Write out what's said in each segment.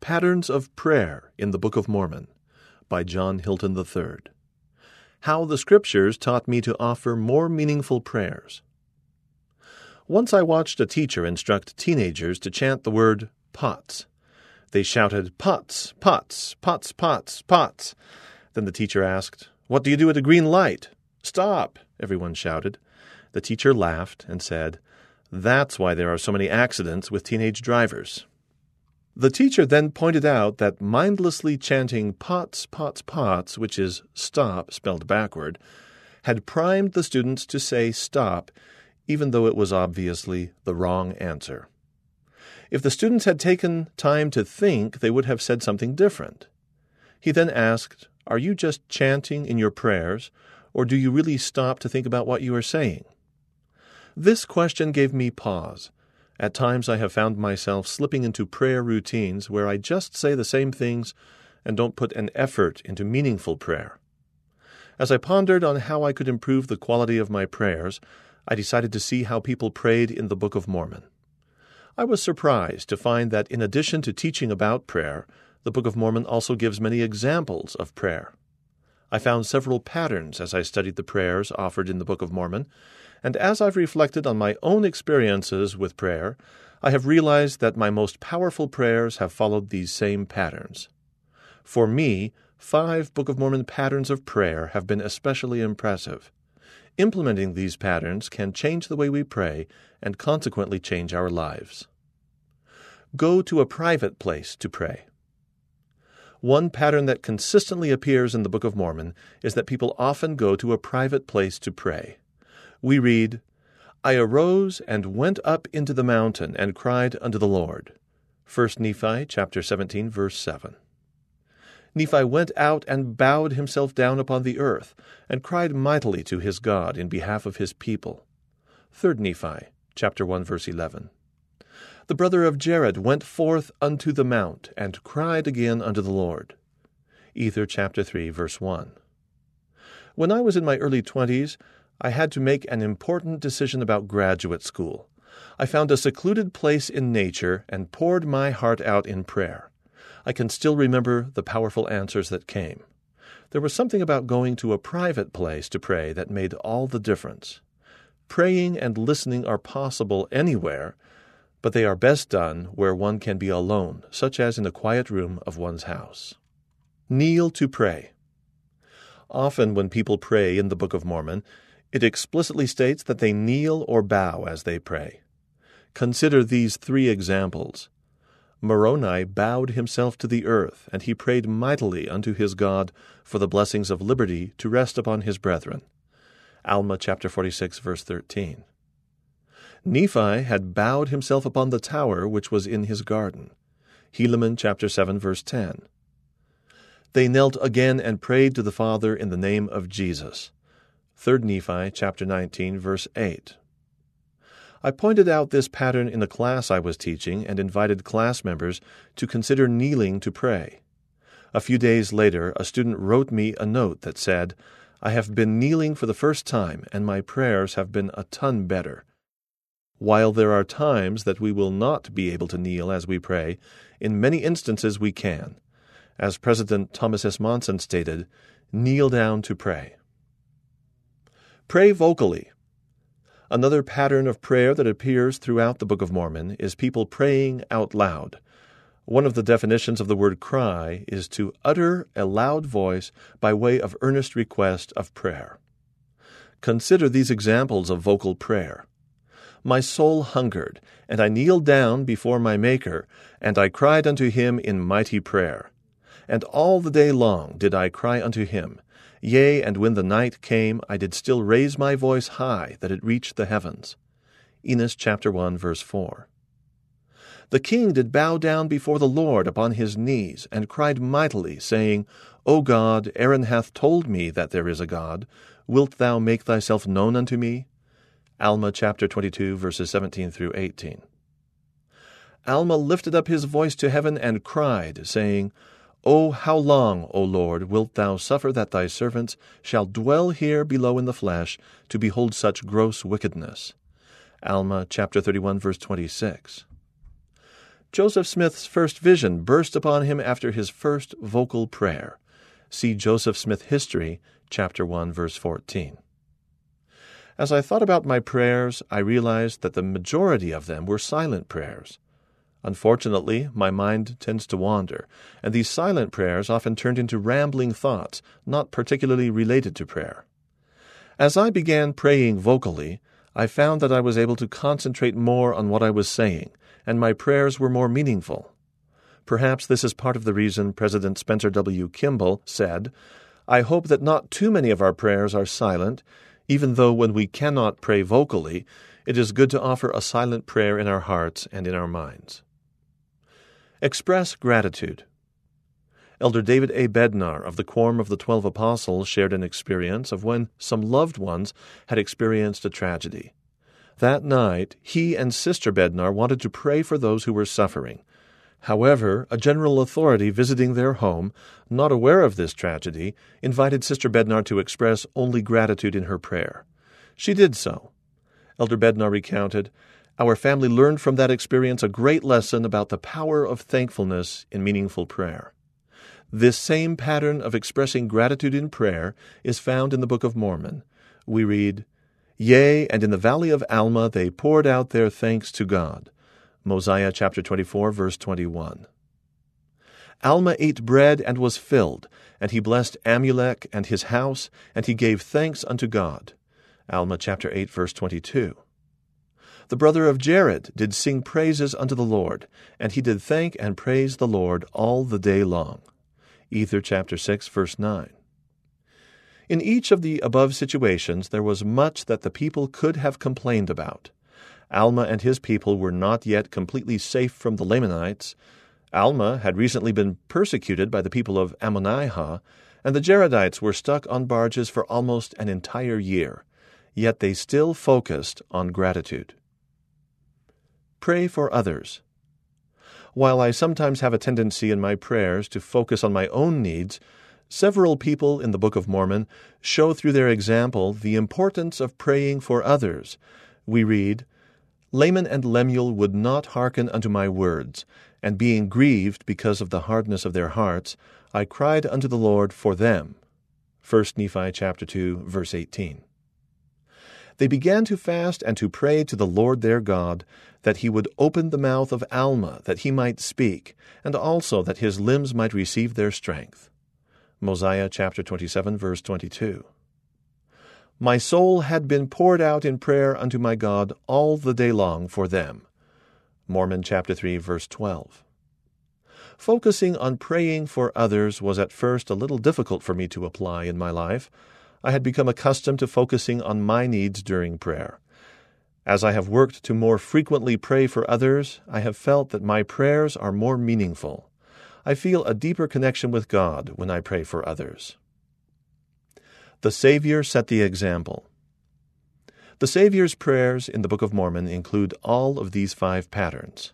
Patterns of Prayer in the Book of Mormon by John Hilton III. How the Scriptures Taught Me to Offer More Meaningful Prayers. Once I watched a teacher instruct teenagers to chant the word pots. They shouted, Pots, pots, pots, pots, pots. Then the teacher asked, What do you do at a green light? Stop, everyone shouted. The teacher laughed and said, That's why there are so many accidents with teenage drivers. The teacher then pointed out that mindlessly chanting pots, pots, pots, which is stop spelled backward, had primed the students to say stop, even though it was obviously the wrong answer. If the students had taken time to think, they would have said something different. He then asked, Are you just chanting in your prayers, or do you really stop to think about what you are saying? This question gave me pause. At times I have found myself slipping into prayer routines where I just say the same things and don't put an effort into meaningful prayer. As I pondered on how I could improve the quality of my prayers, I decided to see how people prayed in the Book of Mormon. I was surprised to find that in addition to teaching about prayer, the Book of Mormon also gives many examples of prayer. I found several patterns as I studied the prayers offered in the Book of Mormon, and as I've reflected on my own experiences with prayer, I have realized that my most powerful prayers have followed these same patterns. For me, five Book of Mormon patterns of prayer have been especially impressive. Implementing these patterns can change the way we pray and consequently change our lives. Go to a private place to pray. One pattern that consistently appears in the Book of Mormon is that people often go to a private place to pray we read, I arose and went up into the mountain and cried unto the Lord. 1 Nephi chapter 17 verse 7. Nephi went out and bowed himself down upon the earth and cried mightily to his God in behalf of his people. 3 Nephi chapter 1 verse 11. The brother of Jared went forth unto the mount and cried again unto the Lord. Ether chapter 3 verse 1. When I was in my early twenties, I had to make an important decision about graduate school. I found a secluded place in nature and poured my heart out in prayer. I can still remember the powerful answers that came. There was something about going to a private place to pray that made all the difference. Praying and listening are possible anywhere, but they are best done where one can be alone, such as in the quiet room of one's house. Kneel to pray. Often, when people pray in the Book of Mormon, it explicitly states that they kneel or bow as they pray. Consider these three examples. Moroni bowed himself to the earth, and he prayed mightily unto his God for the blessings of liberty to rest upon his brethren. Alma chapter 46 verse 13. Nephi had bowed himself upon the tower which was in his garden. Helaman chapter 7 verse 10. They knelt again and prayed to the Father in the name of Jesus. 3 Nephi chapter 19 verse 8. I pointed out this pattern in the class I was teaching and invited class members to consider kneeling to pray. A few days later, a student wrote me a note that said, I have been kneeling for the first time, and my prayers have been a ton better. While there are times that we will not be able to kneel as we pray, in many instances we can. As President Thomas S. Monson stated, kneel down to pray. Pray vocally. Another pattern of prayer that appears throughout the Book of Mormon is people praying out loud. One of the definitions of the word cry is to utter a loud voice by way of earnest request of prayer. Consider these examples of vocal prayer. My soul hungered, and I kneeled down before my Maker, and I cried unto him in mighty prayer. And all the day long did I cry unto him, Yea, and when the night came, I did still raise my voice high, that it reached the heavens. Enos chapter 1, verse 4. The king did bow down before the Lord upon his knees, and cried mightily, saying, O God, Aaron hath told me that there is a God. Wilt thou make thyself known unto me? Alma chapter 22, verses 17 through 18. Alma lifted up his voice to heaven and cried, saying, O how long, O Lord, wilt thou suffer that thy servants shall dwell here below in the flesh to behold such gross wickedness? Alma chapter 31 verse 26. Joseph Smith's first vision burst upon him after his first vocal prayer. See Joseph Smith History, chapter 1, verse 14. As I thought about my prayers, I realized that the majority of them were silent prayers. Unfortunately, my mind tends to wander, and these silent prayers often turned into rambling thoughts, not particularly related to prayer. As I began praying vocally, I found that I was able to concentrate more on what I was saying, and my prayers were more meaningful. Perhaps this is part of the reason President Spencer W. Kimball said, I hope that not too many of our prayers are silent, even though when we cannot pray vocally, it is good to offer a silent prayer in our hearts and in our minds. Express gratitude. Elder David A. Bednar of the Quorum of the Twelve Apostles shared an experience of when some loved ones had experienced a tragedy. That night, he and Sister Bednar wanted to pray for those who were suffering. However, a general authority visiting their home, not aware of this tragedy, invited Sister Bednar to express only gratitude in her prayer. She did so. Elder Bednar recounted, Our family learned from that experience a great lesson about the power of thankfulness in meaningful prayer. This same pattern of expressing gratitude in prayer is found in the Book of Mormon. We read, Yea, and in the valley of Alma they poured out their thanks to God. Mosiah chapter 24, verse 21. Alma ate bread and was filled, and he blessed Amulek and his house, and he gave thanks unto God. Alma chapter 8, verse 22. The brother of Jared did sing praises unto the Lord, and he did thank and praise the Lord all the day long. Ether chapter 6, verse 9. In each of the above situations, there was much that the people could have complained about. Alma and his people were not yet completely safe from the Lamanites. Alma had recently been persecuted by the people of Ammonihah, and the Jaredites were stuck on barges for almost an entire year. Yet they still focused on gratitude. Pray for others. While I sometimes have a tendency in my prayers to focus on my own needs, Several people in the Book of Mormon show through their example the importance of praying for others. We read, Laman and Lemuel would not hearken unto my words, and being grieved because of the hardness of their hearts, I cried unto the Lord for them. 1 Nephi chapter 2 verse 18. They began to fast and to pray to the Lord their God that he would open the mouth of Alma that he might speak, and also that his limbs might receive their strength. Mosiah chapter 27 verse 22. My soul had been poured out in prayer unto my God all the day long for them. Mormon chapter 3 verse 12. Focusing on praying for others was at first a little difficult for me to apply in my life. I had become accustomed to focusing on my needs during prayer. As I have worked to more frequently pray for others, I have felt that my prayers are more meaningful. I feel a deeper connection with God when I pray for others. The Savior set the example. The Savior's prayers in the Book of Mormon include all of these five patterns.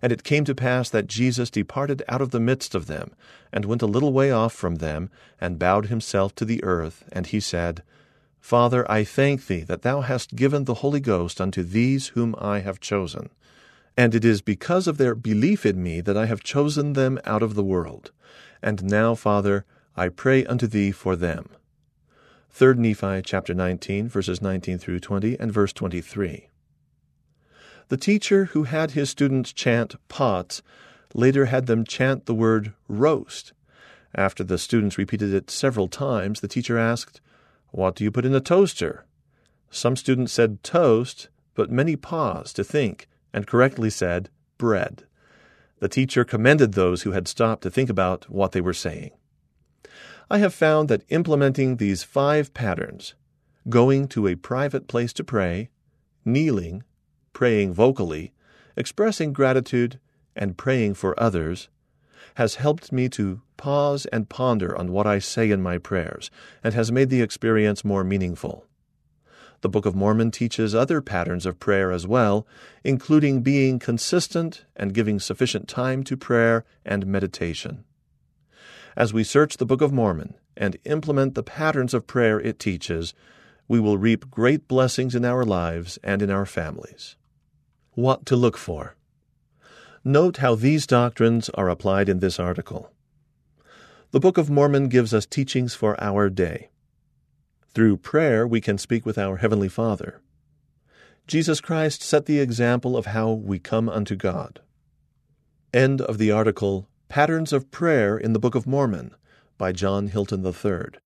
And it came to pass that Jesus departed out of the midst of them, and went a little way off from them, and bowed himself to the earth, and he said, Father, I thank thee that thou hast given the Holy Ghost unto these whom I have chosen, and it is because of their belief in me that I have chosen them out of the world. And now, Father, I pray unto thee for them. 3 Nephi chapter 19, verses 19 through 20, and verse 23. The teacher who had his students chant pots later had them chant the word roast. After the students repeated it several times, the teacher asked, What do you put in a toaster? Some students said toast, but many paused to think and correctly said, bread. The teacher commended those who had stopped to think about what they were saying. I have found that implementing these five patterns going to a private place to pray, kneeling, praying vocally, expressing gratitude, and praying for others has helped me to pause and ponder on what I say in my prayers and has made the experience more meaningful. The Book of Mormon teaches other patterns of prayer as well, including being consistent and giving sufficient time to prayer and meditation. As we search the Book of Mormon and implement the patterns of prayer it teaches, we will reap great blessings in our lives and in our families. What to look for. Note how these doctrines are applied in this article. The Book of Mormon gives us teachings for our day. Through prayer, we can speak with our Heavenly Father. Jesus Christ set the example of how we come unto God. End of the article Patterns of Prayer in the Book of Mormon by John Hilton III.